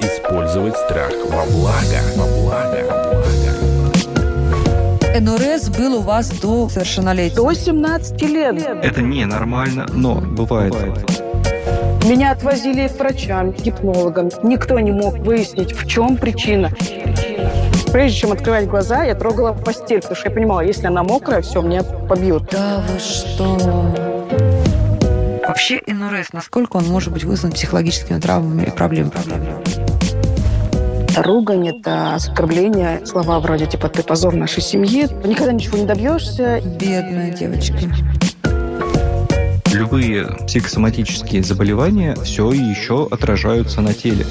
использовать страх во благо. Во благо. НРС был у вас до совершеннолетия? До 17 лет. Это ненормально, но бывает. Меня отвозили к врачам, к гипнологам. Никто не мог выяснить, в чем причина. Прежде чем открывать глаза, я трогала постель, потому что я понимала, если она мокрая, все, меня побьют. Да вы что? Вообще НРС, насколько он может быть вызван психологическими травмами и проблемами? Ругань – это оскорбление, слова вроде типа «ты позор нашей семьи», никогда ничего не добьешься. Бедная девочка. Любые психосоматические заболевания все еще отражаются на теле.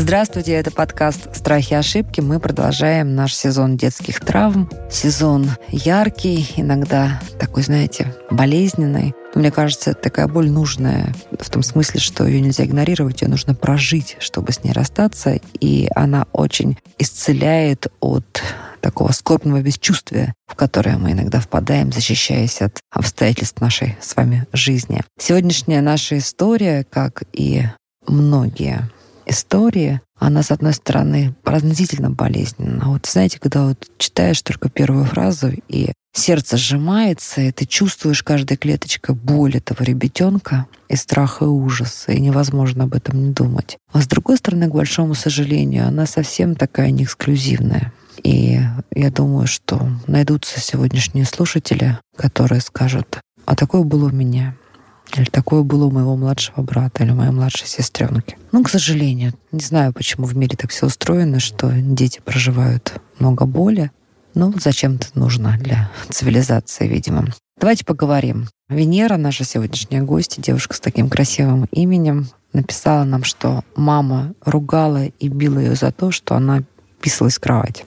Здравствуйте, это подкаст «Страхи и ошибки». Мы продолжаем наш сезон детских травм. Сезон яркий, иногда такой, знаете, болезненный. Но мне кажется, это такая боль нужная в том смысле, что ее нельзя игнорировать, ее нужно прожить, чтобы с ней расстаться. И она очень исцеляет от такого скорбного бесчувствия, в которое мы иногда впадаем, защищаясь от обстоятельств нашей с вами жизни. Сегодняшняя наша история, как и многие истории, она, с одной стороны, пронзительно болезненна. Вот знаете, когда вот читаешь только первую фразу, и сердце сжимается, и ты чувствуешь каждой клеточкой боль этого ребятенка, и страх, и ужас, и невозможно об этом не думать. А с другой стороны, к большому сожалению, она совсем такая не эксклюзивная. И я думаю, что найдутся сегодняшние слушатели, которые скажут, а такое было у меня. Или такое было у моего младшего брата или у моей младшей сестренки. Ну, к сожалению, не знаю, почему в мире так все устроено, что дети проживают много боли. Но зачем это нужно для цивилизации, видимо. Давайте поговорим. Венера, наша сегодняшняя гостья, девушка с таким красивым именем, написала нам, что мама ругала и била ее за то, что она писалась в кровать.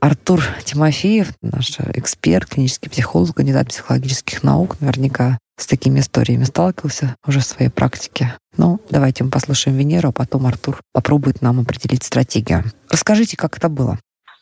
Артур Тимофеев, наш эксперт, клинический психолог, кандидат психологических наук, наверняка с такими историями сталкивался уже в своей практике. Ну, давайте мы послушаем Венеру, а потом Артур попробует нам определить стратегию. Расскажите, как это было?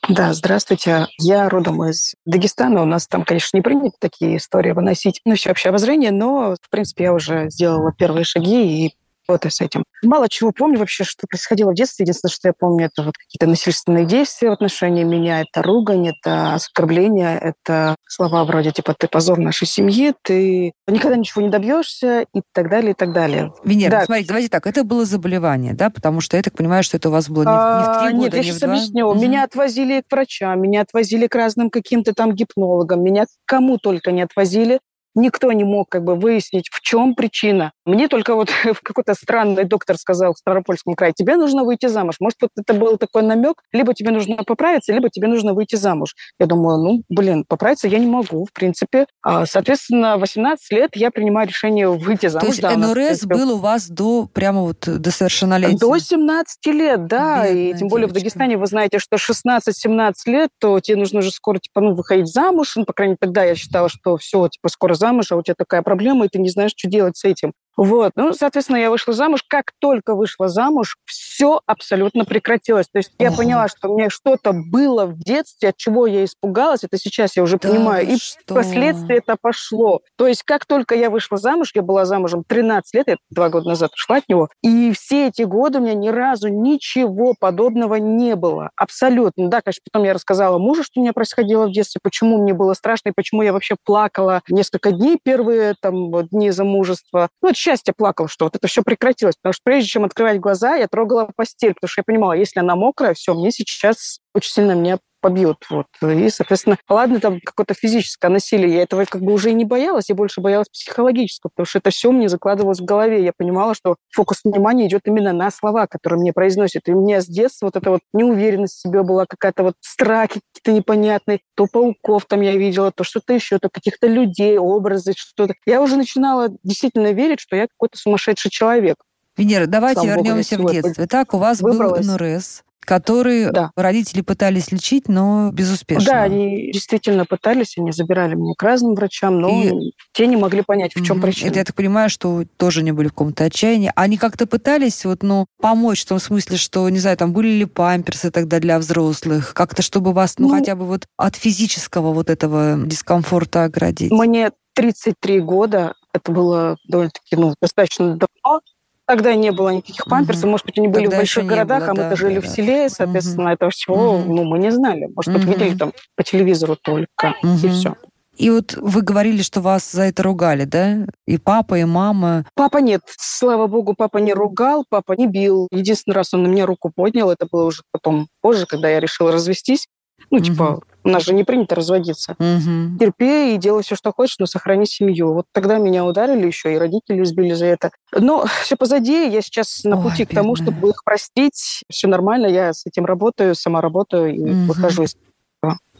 Да, здравствуйте. Я родом из Дагестана. У нас там, конечно, не принято такие истории выносить, ну, все общее обозрение, но, в принципе, я уже сделала первые шаги и вот и с этим. Мало чего помню вообще, что происходило в детстве. Единственное, что я помню, это вот какие-то насильственные действия в отношении меня. Это ругань, это оскорбление, это слова вроде типа «ты позор нашей семьи», «ты никогда ничего не добьешься» и так далее, и так далее. Венера, да. смотрите, давайте так, это было заболевание, да? Потому что я так понимаю, что это у вас было не, в три а, года, Нет, я не сейчас в два? объясню. Угу. Меня отвозили к врачам, меня отвозили к разным каким-то там гипнологам, меня кому только не отвозили. Никто не мог как бы выяснить, в чем причина. Мне только вот какой-то странный доктор сказал в Ставропольском крае, тебе нужно выйти замуж. Может, вот это был такой намек, либо тебе нужно поправиться, либо тебе нужно выйти замуж. Я думаю, ну, блин, поправиться я не могу, в принципе. А, соответственно, 18 лет я принимаю решение выйти замуж. То есть да, НРС был у вас до прямо вот до совершеннолетия? До 17 лет, да. Бедная и тем более девочка. в Дагестане вы знаете, что 16-17 лет, то тебе нужно уже скоро, типа, ну, выходить замуж. Ну, по крайней мере, тогда я считала, что все, типа, скоро замуж, а у тебя такая проблема, и ты не знаешь, что делать с этим. Вот. Ну, соответственно, я вышла замуж. Как только вышла замуж, все абсолютно прекратилось. То есть я Ого. поняла, что мне что-то было в детстве, от чего я испугалась. Это сейчас я уже Да понимаю. И что? впоследствии это пошло. То есть как только я вышла замуж, я была замужем 13 лет, я два года назад ушла от него, и все эти годы у меня ни разу ничего подобного не было. Абсолютно. Да, конечно, потом я рассказала мужу, что у меня происходило в детстве, почему мне было страшно, и почему я вообще плакала несколько дней первые там, дни замужества. Ну, от счастья плакала, что вот это все прекратилось. Потому что прежде чем открывать глаза, я трогала постель, потому что я понимала, если она мокрая, все, мне сейчас очень сильно меня побьют. Вот. И, соответственно, ладно, там какое-то физическое насилие, я этого как бы уже и не боялась, я больше боялась психологического, потому что это все мне закладывалось в голове. Я понимала, что фокус внимания идет именно на слова, которые мне произносят. И у меня с детства вот эта вот неуверенность в себе была, какая-то вот страхи какие-то непонятные. То пауков там я видела, то что-то еще, то каких-то людей, образы, что-то. Я уже начинала действительно верить, что я какой-то сумасшедший человек. Венера, давайте Слава богу, вернемся в всего детство. Так, у вас был выбралась. НРС. Которые Да. родители пытались лечить, но безуспешно. Да, они действительно пытались, они забирали меня к разным врачам, но И- те не могли понять, в чем Мгм. причина. Это я так понимаю, что тоже не были в каком-то отчаянии. Они как-то пытались вот, ну, помочь в том смысле, что, не знаю, там были ли памперсы тогда для взрослых, как-то чтобы вас, ну, Ну- хотя бы вот от физического вот этого дискомфорта оградить. Мне 33 года, это было довольно-таки, ну, достаточно давно. Тогда не было никаких памперсов, Мгм. может быть, они были Тогда в еще больших городах, было, а мы-то да, жили да, в селе, соответственно, этого всего, ну, мы не знали. Может быть, Мгм. видели там по телевизору только, и Мгм. все. И вот вы говорили, что вас за это ругали, да? И папа, и мама. Папа нет, слава богу, папа не ругал, папа не бил. Единственный раз он на меня руку поднял, это было уже потом позже, когда я решила развестись. Ну, типа, Мгм. У нас же не принято разводиться. Мгм. терпи и делай все, что хочешь, но сохрани семью. Вот тогда меня ударили еще, и родители избили за это. Но все позади, я сейчас на Ой, пути к тому, бедная. чтобы их простить. Все нормально, я с этим работаю, сама работаю и Мгм. выхожу из...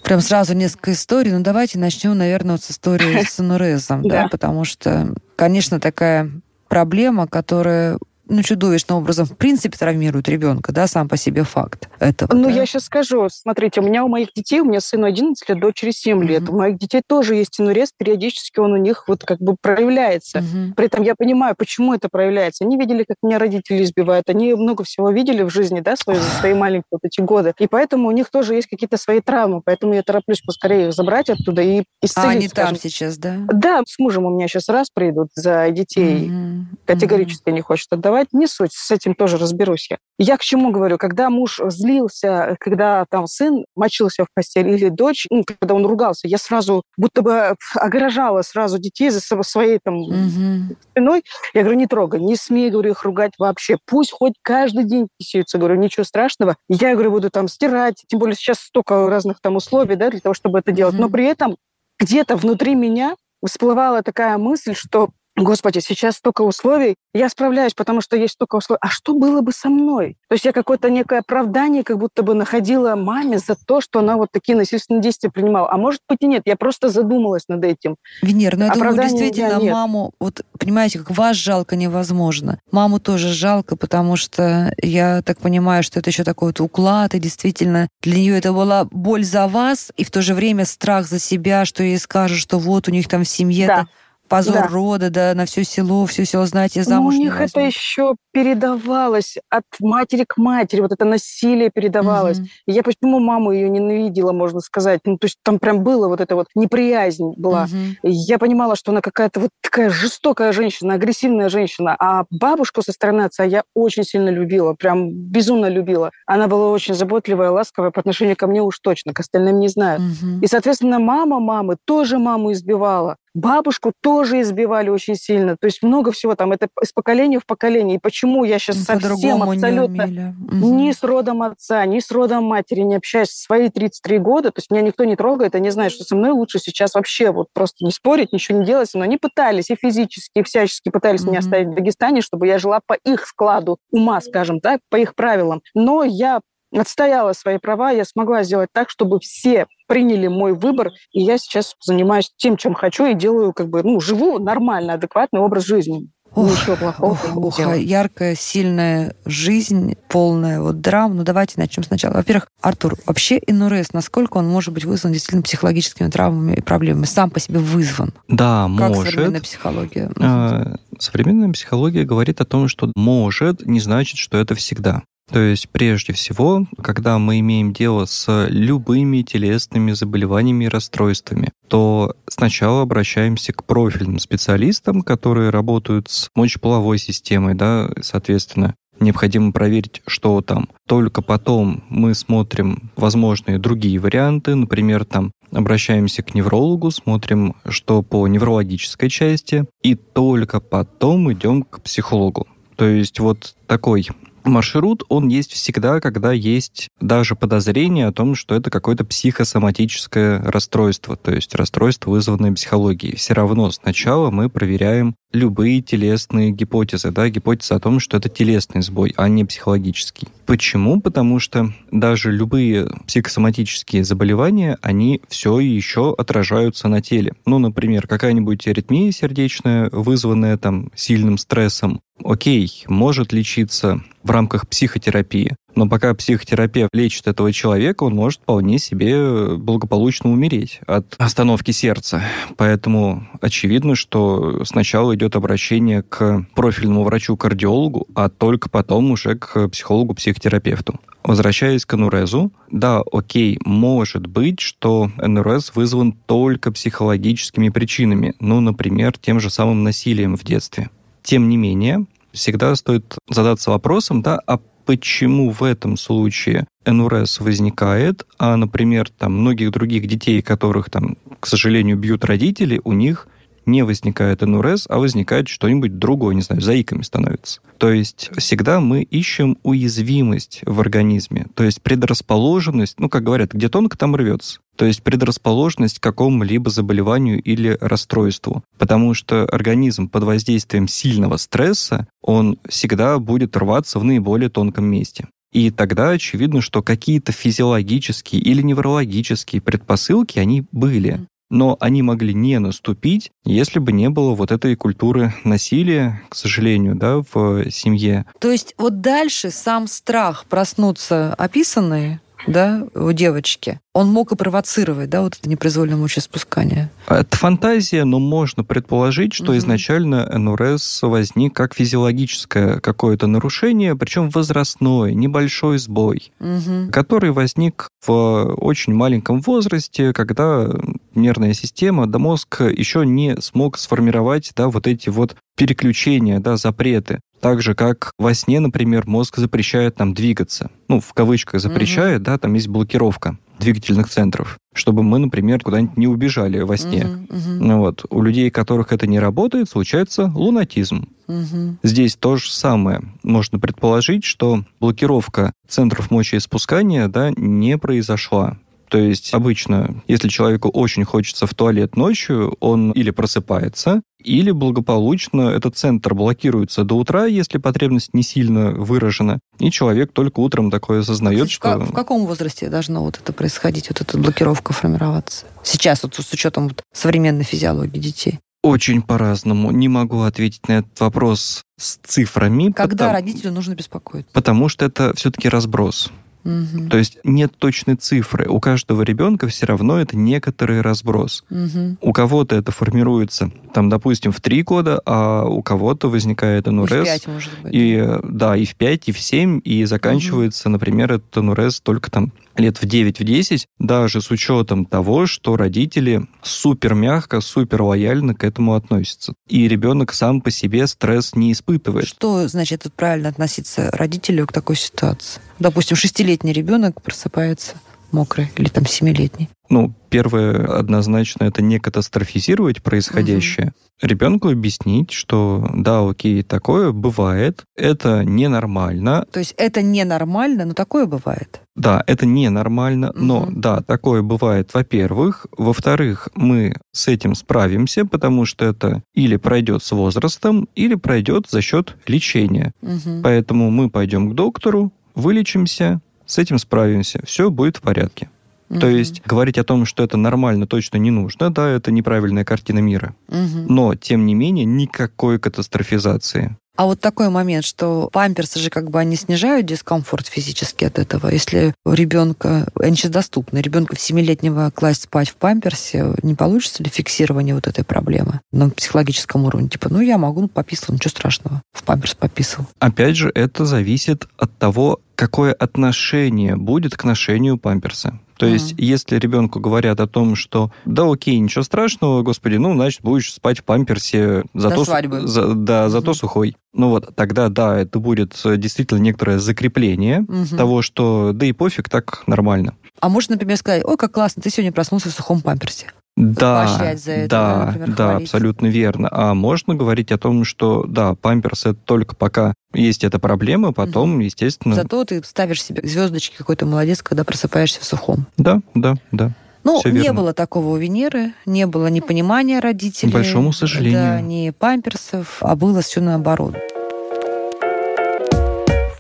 Прям сразу несколько историй. Ну, давайте начнем, наверное, вот с истории с да, Да. потому что, конечно, такая проблема, которая ну, чудовищным образом, в принципе, травмирует ребенка, да, сам по себе факт этого. Ну, да? я сейчас скажу. Смотрите, у меня у моих детей, у меня сыну 11 лет, дочери 7 лет. Мгм. У моих детей тоже есть инурез, периодически он у них вот как бы проявляется. Мгм. При этом я понимаю, почему это проявляется. Они видели, как меня родители избивают. Они много всего видели в жизни, да, свои, свои маленькие вот эти годы. И поэтому у них тоже есть какие-то свои травмы. Поэтому я тороплюсь поскорее их забрать оттуда и исцелить. А они там скажем. сейчас, да? Да, с мужем у меня сейчас раз придут за детей. Мгм. Категорически не хочет отдавать. Не суть, с этим тоже разберусь я. Я к чему говорю? Когда муж злился, когда там сын мочился в постель или дочь, ну, когда он ругался, я сразу будто бы огражала сразу детей за своей там Мгм. спиной. Я говорю, не трогай, не смей, говорю, их ругать вообще. Пусть хоть каждый день писаются, говорю, ничего страшного. Я, говорю, буду там стирать, тем более сейчас столько разных там условий, да, для того, чтобы это делать. Но Мгм. при этом где-то внутри меня всплывала такая мысль, что Господи, сейчас столько условий, я справляюсь, потому что есть столько условий. А что было бы со мной? То есть я какое-то некое оправдание как будто бы находила маме за то, что она вот такие насильственные действия принимала. А может быть и нет, я просто задумалась над этим. Венера, ну я думаю, действительно, нет. маму, вот понимаете, как вас жалко невозможно. Маму тоже жалко, потому что я так понимаю, что это еще такой вот уклад, и действительно для нее это была боль за вас, и в то же время страх за себя, что ей скажут, что вот у них там в семье Да. Позор Да. рода, да, на все село, все село, знаете, Ну, замуж у не них это еще передавалось от матери к матери, вот это насилие передавалось. И Я почему маму ее ненавидела, можно сказать. Ну, то есть там прям было вот это вот неприязнь была. И Я понимала, что она какая-то вот такая жестокая женщина, агрессивная женщина. А бабушку со стороны отца я очень сильно любила, прям безумно любила. Она была очень заботливая, ласковая по отношению ко мне уж точно, к остальным не знаю. Мгм. И, соответственно, мама мамы тоже маму избивала. Бабушку тоже избивали очень сильно. То есть много всего там. Это из поколения в поколение. И почему я сейчас совсем По-другому не абсолютно. Мгм. ни с родом отца, ни с родом матери не общаюсь в свои 33 года. То есть меня никто не трогает, они знают, что со мной лучше сейчас вообще вот просто не спорить, ничего не делать. Но они пытались и физически, и всячески пытались меня оставить в Дагестане, чтобы я жила по их складу ума, скажем так, по их правилам. Но я отстояла свои права, я смогла сделать так, чтобы все приняли мой выбор, и я сейчас занимаюсь тем, чем хочу, и делаю, как бы, ну, живу нормально, адекватный образ жизни. Ох, Ничего плохого Ох, не ох, делаю. яркая, сильная жизнь, полная вот драм. Ну, давайте начнем сначала. Во-первых, Артур, вообще НРС, насколько он может быть вызван действительно психологическими травмами и проблемами? Сам по себе вызван? Да, Как может. современная психология? А, Современная психология говорит о том, что может не значит, что это всегда. То есть, прежде всего, когда мы имеем дело с любыми телесными заболеваниями и расстройствами, то сначала обращаемся к профильным специалистам, которые работают с мочеполовой системой, да, соответственно, необходимо проверить, что там. Только потом мы смотрим возможные другие варианты, например, там обращаемся к неврологу, смотрим, что по неврологической части, и только потом идем к психологу. То есть вот такой маршрут, он есть всегда, когда есть даже подозрение о том, что это какое-то психосоматическое расстройство, то есть расстройство, вызванное психологией. Все равно сначала мы проверяем любые телесные гипотезы, да, гипотеза о том, что это телесный сбой, а не психологический. Почему? Потому что даже любые психосоматические заболевания, они все еще отражаются на теле. Ну, например, какая-нибудь аритмия сердечная, вызванная там сильным стрессом, окей, может лечиться в рамках психотерапии, но пока психотерапевт лечит этого человека, он может вполне себе благополучно умереть от остановки сердца. Поэтому очевидно, что сначала идет обращение к профильному врачу-кардиологу, а только потом уже к психологу-психотерапевту. Возвращаясь к энурезу, да, окей, может быть, что энурез вызван только психологическими причинами, ну, например, тем же самым насилием в детстве. Тем не менее, всегда стоит задаться вопросом, да, а почему в этом случае НРС возникает, а, например, там многих других детей, которых там, к сожалению, бьют родители, у них не возникает НРС, а возникает что-нибудь другое, не знаю, заиками становится. То есть всегда мы ищем уязвимость в организме, то есть предрасположенность, ну, как говорят, где тонко, там рвется. То есть предрасположенность к какому-либо заболеванию или расстройству. Потому что организм под воздействием сильного стресса, он всегда будет рваться в наиболее тонком месте. И тогда очевидно, что какие-то физиологические или неврологические предпосылки, они были но они могли не наступить, если бы не было вот этой культуры насилия, к сожалению, да, в семье. То есть вот дальше сам страх проснуться описанный, да, у девочки, он мог и провоцировать, да, вот это непроизвольное мочеиспускание? Это фантазия, но можно предположить, что угу. изначально НРС возник как физиологическое какое-то нарушение, причем возрастное, небольшой сбой, угу. который возник в очень маленьком возрасте, когда нервная система, да мозг еще не смог сформировать, да, вот эти вот переключения, да, запреты. Так же, как во сне, например, мозг запрещает нам двигаться. Ну, в кавычках запрещает, угу. да, там есть блокировка двигательных центров, чтобы мы, например, куда-нибудь не убежали во сне. Uh-huh, uh-huh. Ну, вот. У людей, у которых это не работает, случается лунатизм. Uh-huh. Здесь то же самое. Можно предположить, что блокировка центров мочеиспускания да, не произошла. То есть обычно, если человеку очень хочется в туалет ночью, он или просыпается, или благополучно этот центр блокируется до утра, если потребность не сильно выражена, и человек только утром такое осознает, что... В каком возрасте должно вот это происходить, вот эта блокировка формироваться? Сейчас вот с учетом вот современной физиологии детей. Очень по-разному. Не могу ответить на этот вопрос с цифрами. Когда потому... родителю нужно беспокоиться? Потому что это все-таки разброс. Угу. То есть нет точной цифры. У каждого ребенка все равно это некоторый разброс. Угу. У кого-то это формируется, там, допустим, в три года, а у кого-то возникает НУРС. И в 5, может быть. И, да, и в 5, и в 7, и заканчивается, угу. например, этот НУРС только там лет в 9, в 10, даже с учетом того, что родители супер мягко, супер лояльно к этому относятся. И ребенок сам по себе стресс не испытывает. Что значит правильно относиться родителю к такой ситуации? Допустим, шестилетний ребенок просыпается мокрый или там семилетний. Ну, первое однозначно это не катастрофизировать происходящее. Угу. Ребенку объяснить, что да, окей, такое бывает, это ненормально. То есть это ненормально, но такое бывает. Да, это ненормально, угу. но да, такое бывает, во-первых. Во-вторых, мы с этим справимся, потому что это или пройдет с возрастом, или пройдет за счет лечения. Угу. Поэтому мы пойдем к доктору, вылечимся, с этим справимся, все будет в порядке. Угу. То есть говорить о том, что это нормально, точно не нужно, да, это неправильная картина мира. Угу. Но, тем не менее, никакой катастрофизации. А вот такой момент, что памперсы же как бы они снижают дискомфорт физически от этого. Если у ребенка, они сейчас доступны, ребенка в 7-летнего класть спать в памперсе, не получится ли фиксирование вот этой проблемы на психологическом уровне? Типа, ну я могу, ну пописал, ничего страшного, в памперс пописал. Опять же, это зависит от того, какое отношение будет к ношению памперса. То есть, mm-hmm. если ребенку говорят о том, что да, окей, ничего страшного, господи, ну, значит, будешь спать в памперсе, зато, До свадьбы. За, да, зато mm-hmm. сухой. Ну вот, тогда, да, это будет действительно некоторое закрепление mm-hmm. того, что да и пофиг, так нормально. А можно, например, сказать, ой, как классно, ты сегодня проснулся в сухом памперсе. Да, за это, да, например, да, абсолютно верно. А можно говорить о том, что да, памперс это только пока есть эта проблема, потом, угу. естественно. Зато ты ставишь себе звездочки, какой-то молодец, когда просыпаешься в сухом. Да, да, да. Ну, Все не верно. было такого у Венеры, не было ни понимания родителей. К большому сожалению. Да, ни памперсов, а было все наоборот.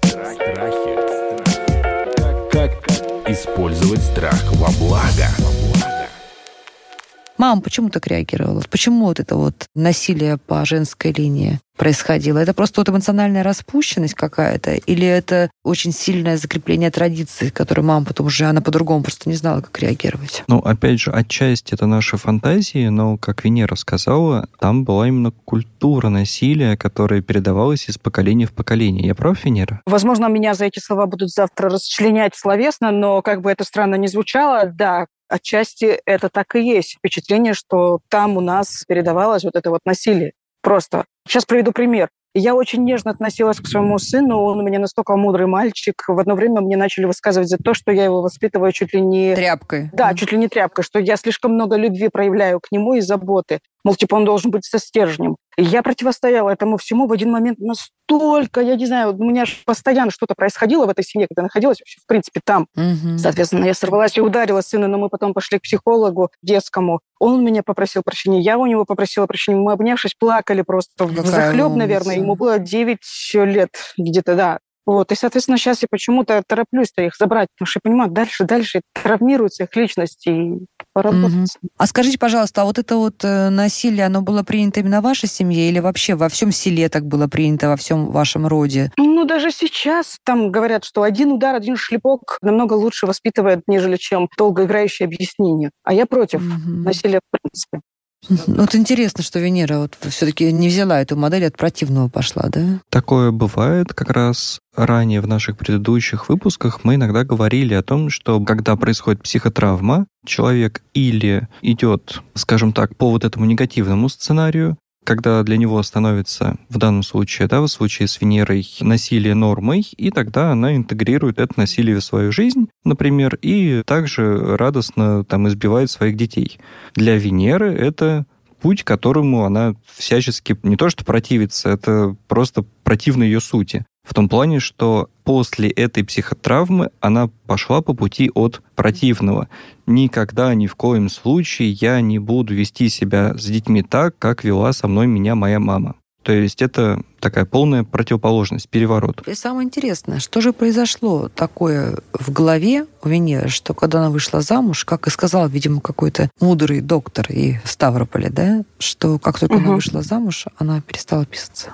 Страхи. Как использовать страх во благо? Мама почему так реагировала? Почему вот это вот насилие по женской линии происходило? Это просто вот эмоциональная распущенность какая-то? Или это очень сильное закрепление традиций, которые мама потом уже, она по-другому просто не знала, как реагировать? Ну, опять же, отчасти это наши фантазии, но, как Венера сказала, там была именно культура насилия, которая передавалась из поколения в поколение. Я прав, Венера? Возможно, меня за эти слова будут завтра расчленять словесно, но как бы это странно не звучало, да, отчасти это так и есть. Впечатление, что там у нас передавалось вот это вот насилие. Просто. Сейчас приведу пример. Я очень нежно относилась к своему сыну, он у меня настолько мудрый мальчик. В одно время мне начали высказывать за то, что я его воспитываю чуть ли не... Тряпкой. Да, чуть ли не тряпкой, что я слишком много любви проявляю к нему и заботы. Мол, типа он должен быть со стержнем. Я противостояла этому всему в один момент настолько, я не знаю, у меня постоянно что-то происходило в этой семье, когда я находилась вообще, в принципе, там. Угу. Соответственно, я сорвалась и ударила сына, но мы потом пошли к психологу детскому. Он меня попросил прощения, я у него попросила прощения. Мы, обнявшись, плакали просто в захлеб, наверное. Ему было 9 лет где-то, да. Вот, и, соответственно, сейчас я почему-то тороплюсь-то их забрать, потому что я понимаю, дальше, дальше травмируются их личности, и поработать. Угу. А скажите, пожалуйста, а вот это вот э, насилие, оно было принято именно в вашей семье или вообще во всем селе так было принято, во всем вашем роде? Ну, даже сейчас там говорят, что один удар, один шлепок намного лучше воспитывает, нежели чем долгоиграющее объяснение. А я против угу. насилия в принципе. Вот интересно, что Венера вот все-таки не взяла эту модель, от противного пошла, да? Такое бывает как раз ранее в наших предыдущих выпусках. Мы иногда говорили о том, что когда происходит психотравма, человек или идет, скажем так, по вот этому негативному сценарию, когда для него становится, в данном случае, да, в случае с Венерой, насилие нормой, и тогда она интегрирует это насилие в свою жизнь, например, и также радостно там избивает своих детей. Для Венеры это путь, которому она всячески не то что противится, это просто противно ее сути. В том плане, что после этой психотравмы она пошла по пути от противного. Никогда, ни в коем случае я не буду вести себя с детьми так, как вела со мной меня моя мама. То есть это такая полная противоположность, переворот. И самое интересное, что же произошло такое в голове у Венеры, что когда она вышла замуж, как и сказал, видимо, какой-то мудрый доктор и в Ставрополе, да, что как только угу. она вышла замуж, она перестала писаться.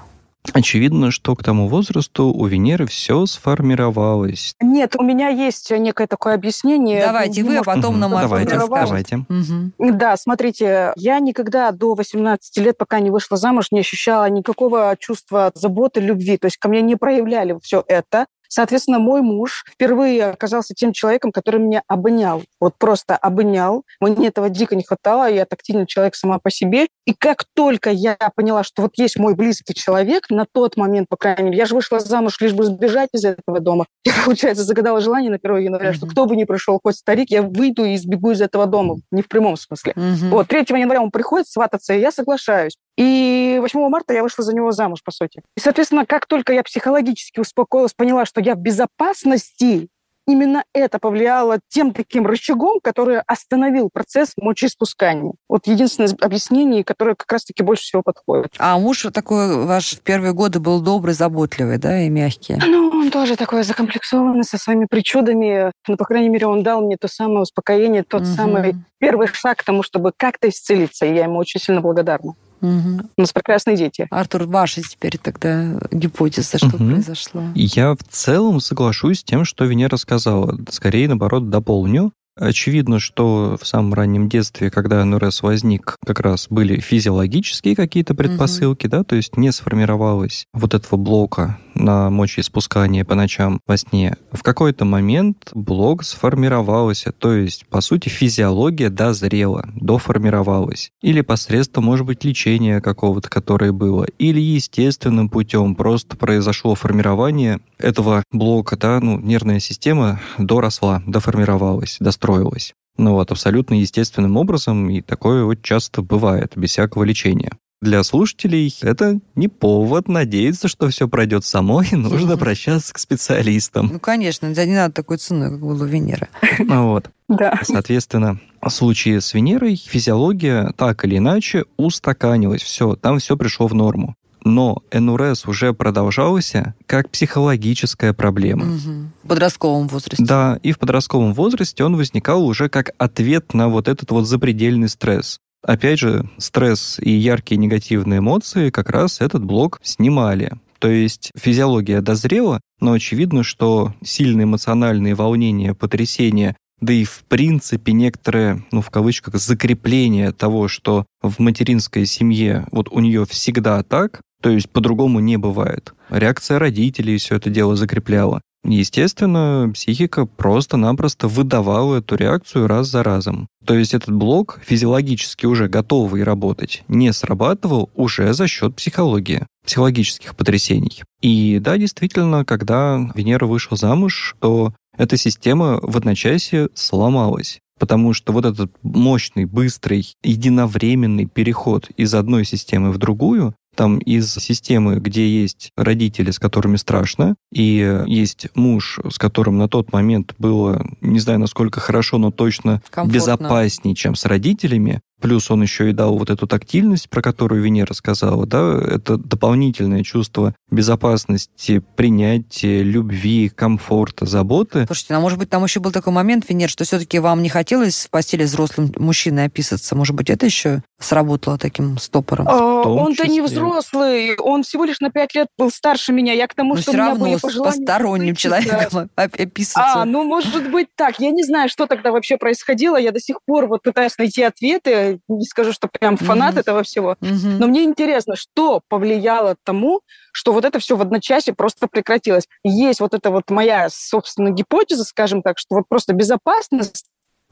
Очевидно, что к тому возрасту у Венеры все сформировалось. Нет, у меня есть некое такое объяснение. Давайте вы, а потом нам угу. Давайте, давайте. Угу. Да, смотрите, я никогда до 18 лет, пока не вышла замуж, не ощущала никакого чувства заботы, любви. То есть ко мне не проявляли все это. Соответственно, мой муж впервые оказался тем человеком, который меня обнял. Вот просто обнял. Мне этого дико не хватало. Я тактильный человек сама по себе. И как только я поняла, что вот есть мой близкий человек, на тот момент, по крайней мере, я же вышла замуж лишь бы сбежать из этого дома. Я, получается, загадала желание на 1 января, mm-hmm. что кто бы ни пришел, хоть старик, я выйду и сбегу из этого дома. Не в прямом смысле. Mm-hmm. Вот, 3 января он приходит свататься, и я соглашаюсь. И 8 марта я вышла за него замуж, по сути. И, соответственно, как только я психологически успокоилась, поняла, что я в безопасности, именно это повлияло тем таким рычагом, который остановил процесс мочеиспускания. Вот единственное объяснение, которое как раз-таки больше всего подходит. А муж такой ваш в первые годы был добрый, заботливый, да, и мягкий? Ну, он тоже такой закомплексованный, со своими причудами. Но, по крайней мере, он дал мне то самое успокоение, тот угу. самый первый шаг к тому, чтобы как-то исцелиться. И я ему очень сильно благодарна. Угу. У нас прекрасные дети. Артур, ваша теперь тогда гипотеза, что угу. произошло? Я в целом соглашусь с тем, что Венера сказала. Скорее, наоборот, дополню. Очевидно, что в самом раннем детстве, когда НРС возник, как раз были физиологические какие-то предпосылки, угу. да, то есть не сформировалось вот этого блока на мочеиспускание по ночам во сне. В какой-то момент блок сформировался, то есть, по сути, физиология дозрела, доформировалась. Или посредством, может быть, лечения какого-то, которое было, или естественным путем просто произошло формирование этого блока, да, ну, нервная система доросла, доформировалась, достроилась. Ну вот, абсолютно естественным образом, и такое вот часто бывает, без всякого лечения. Для слушателей это не повод надеяться, что все пройдет само, и нужно обращаться к специалистам. Ну, конечно, не надо такой ценой, как было у Венеры. Ну вот. Да. Соответственно, в случае с Венерой физиология так или иначе устаканилась. Все, там все пришло в норму но НРС уже продолжался как психологическая проблема. Угу. В подростковом возрасте. Да, и в подростковом возрасте он возникал уже как ответ на вот этот вот запредельный стресс. Опять же, стресс и яркие негативные эмоции как раз этот блок снимали. То есть физиология дозрела, но очевидно, что сильные эмоциональные волнения, потрясения, да и в принципе некоторое, ну в кавычках, закрепление того, что в материнской семье вот у нее всегда так, то есть по-другому не бывает. Реакция родителей все это дело закрепляла. Естественно, психика просто-напросто выдавала эту реакцию раз за разом. То есть этот блок, физиологически уже готовый работать, не срабатывал уже за счет психологии, психологических потрясений. И да, действительно, когда Венера вышла замуж, то эта система в одночасье сломалась потому что вот этот мощный, быстрый, единовременный переход из одной системы в другую, там из системы, где есть родители, с которыми страшно, и есть муж, с которым на тот момент было, не знаю, насколько хорошо, но точно Комфортно. безопаснее, чем с родителями, Плюс он еще и дал вот эту тактильность, про которую Венера сказала, да, это дополнительное чувство безопасности, принятия, любви, комфорта, заботы. Слушайте, ну, может быть, там еще был такой момент, Венер, что все-таки вам не хотелось в постели взрослым мужчиной описаться? Может быть, это еще сработало таким стопором? А, он-то не взрослый, он всего лишь на пять лет был старше меня. Я к тому, Но что все у меня равно были пожелания... посторонним человеком описываться. А, ну, может быть так. Я не знаю, что тогда вообще происходило. Я до сих пор вот пытаюсь найти ответы не скажу, что прям фанат mm-hmm. этого всего, mm-hmm. но мне интересно, что повлияло тому, что вот это все в одночасье просто прекратилось. Есть вот эта вот моя, собственно, гипотеза, скажем так, что вот просто безопасность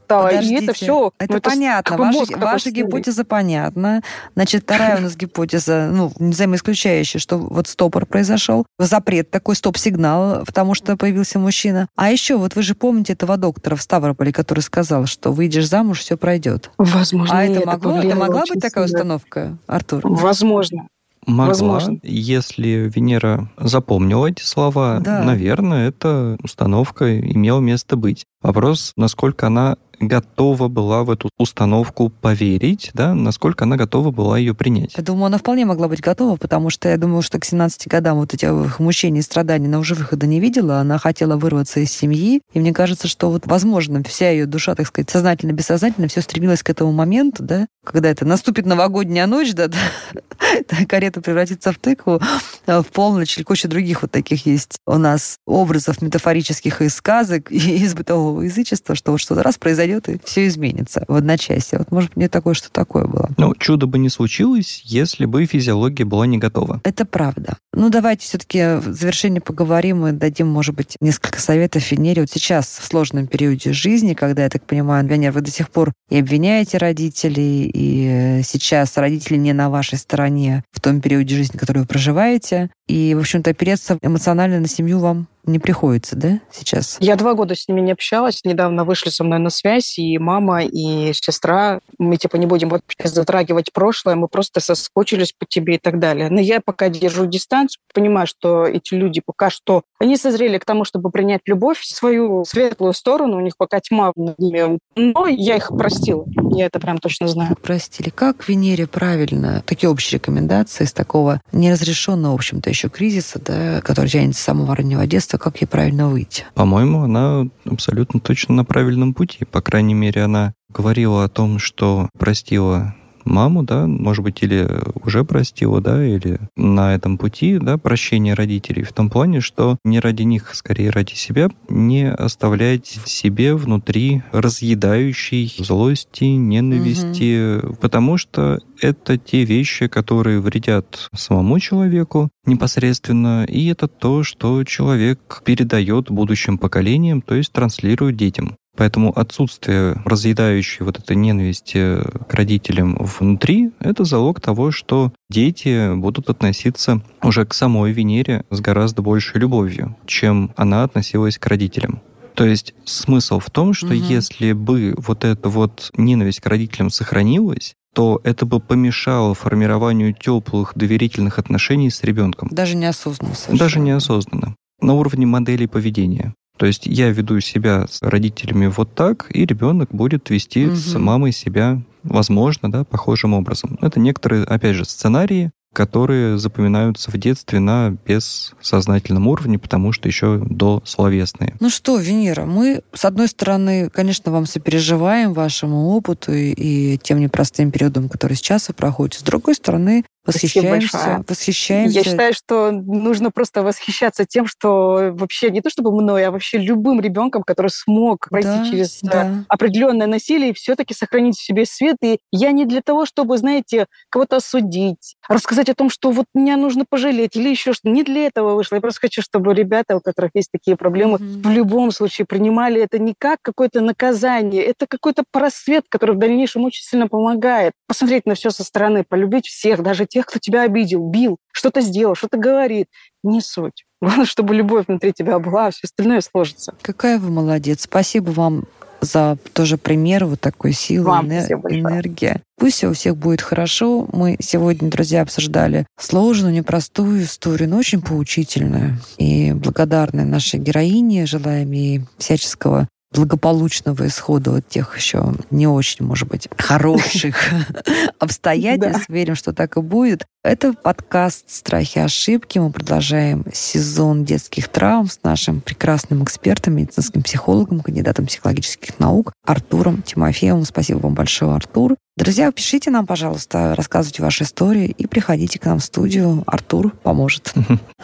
стало. Подождите, и это все. Это ну, понятно. Это ваша ваша гипотеза понятна. Значит, вторая у нас гипотеза, ну, взаимоисключающая, что вот стопор произошел, запрет такой, стоп-сигнал, потому что появился мужчина. А еще, вот вы же помните этого доктора в Ставрополе, который сказал, что выйдешь замуж, все пройдет. Возможно, а это, могло, это могла быть такая сильно. установка, Артур? Возможно. Могла, Возможно. если Венера запомнила эти слова, да. наверное, эта установка имела место быть. Вопрос, насколько она готова была в эту установку поверить, да, насколько она готова была ее принять. Я думаю, она вполне могла быть готова, потому что я думаю, что к 17 годам вот этих мучений и страданий она уже выхода не видела, она хотела вырваться из семьи, и мне кажется, что вот, возможно, вся ее душа, так сказать, сознательно-бессознательно все стремилась к этому моменту, да, когда это наступит новогодняя ночь, да, да карета превратится в тыкву, а в полночь или куча других вот таких есть у нас образов метафорических из сказок и из бытового язычества, что вот что-то раз произойдет произойдет, и все изменится в одночасье. Вот, может, мне такое, что такое было. Ну, чудо бы не случилось, если бы физиология была не готова. Это правда. Ну, давайте все-таки в завершение поговорим и дадим, может быть, несколько советов Венере. Вот сейчас, в сложном периоде жизни, когда, я так понимаю, Венера, вы до сих пор и обвиняете родителей, и сейчас родители не на вашей стороне в том периоде жизни, который вы проживаете. И, в общем-то, опереться эмоционально на семью вам не приходится, да, сейчас? Я два года с ними не общалась. Недавно вышли со мной на связь, и мама, и сестра. Мы, типа, не будем вообще затрагивать прошлое, мы просто соскучились по тебе и так далее. Но я пока держу дистанцию, понимаю, что эти люди пока что... Они созрели к тому, чтобы принять любовь в свою светлую сторону. У них пока тьма над ними. Но я их простила. Я это прям точно знаю. Простили. Как в Венере правильно? Такие общие рекомендации из такого неразрешенного, в общем-то, еще кризиса, да, который тянется с самого раннего детства, как ей правильно выйти? По-моему, она абсолютно точно на правильном пути. По крайней мере, она говорила о том, что простила маму, да, может быть, или уже простила, да, или на этом пути, да, прощения родителей в том плане, что не ради них, скорее ради себя, не оставлять себе внутри разъедающей злости, ненависти, угу. потому что это те вещи, которые вредят самому человеку непосредственно, и это то, что человек передает будущим поколениям, то есть транслирует детям. Поэтому отсутствие разъедающей вот этой ненависти к родителям внутри — это залог того, что дети будут относиться уже к самой Венере с гораздо большей любовью, чем она относилась к родителям. То есть смысл в том, что угу. если бы вот эта вот ненависть к родителям сохранилась, то это бы помешало формированию теплых доверительных отношений с ребенком. Даже неосознанно. Совершенно. Даже неосознанно. На уровне моделей поведения. То есть я веду себя с родителями вот так, и ребенок будет вести угу. с мамой себя, возможно, да, похожим образом. Это некоторые, опять же, сценарии, которые запоминаются в детстве на бессознательном уровне, потому что еще до словесные. Ну что, Венера, мы, с одной стороны, конечно, вам сопереживаем вашему опыту и, и тем непростым периодам, которые сейчас вы проходите. С другой стороны, Восхищаемся, восхищаемся. Я считаю, что нужно просто восхищаться тем, что вообще не то чтобы мной, а вообще любым ребенком, который смог пройти да, через да. Э, определенное насилие и все-таки сохранить в себе свет. И я не для того, чтобы, знаете, кого-то осудить, рассказать о том, что вот меня нужно пожалеть или еще что-то. Не для этого вышло. Я просто хочу, чтобы ребята, у которых есть такие проблемы, mm-hmm. в любом случае принимали это не как какое-то наказание, это какой-то просвет, который в дальнейшем очень сильно помогает. Посмотреть на все со стороны, полюбить всех, даже тех, кто тебя обидел, бил, что-то сделал, что-то говорит. Не суть. Главное, чтобы любовь внутри тебя была, а все остальное сложится. Какая вы молодец. Спасибо вам за тоже пример вот такой силы, Вам энер- энергия. Пусть все у всех будет хорошо. Мы сегодня, друзья, обсуждали сложную, непростую историю, но очень поучительную. И благодарны нашей героине, желаем ей всяческого благополучного исхода вот тех еще не очень, может быть, хороших обстоятельств. Верим, что так и будет. Это подкаст «Страхи и ошибки». Мы продолжаем сезон детских травм с нашим прекрасным экспертом, медицинским психологом, кандидатом психологических наук Артуром Тимофеевым. Спасибо вам большое, Артур. Друзья, пишите нам, пожалуйста, рассказывайте ваши истории и приходите к нам в студию. Артур поможет.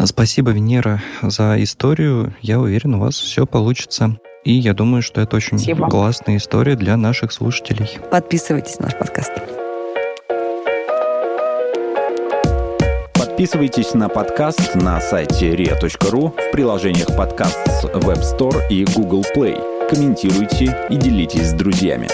Спасибо, Венера, за историю. Я уверен, у вас все получится. И я думаю, что это очень Спасибо. классная история для наших слушателей. Подписывайтесь на наш подкаст. Подписывайтесь на подкаст на сайте ria.ru в приложениях подкаст с Web Store и Google Play. Комментируйте и делитесь с друзьями.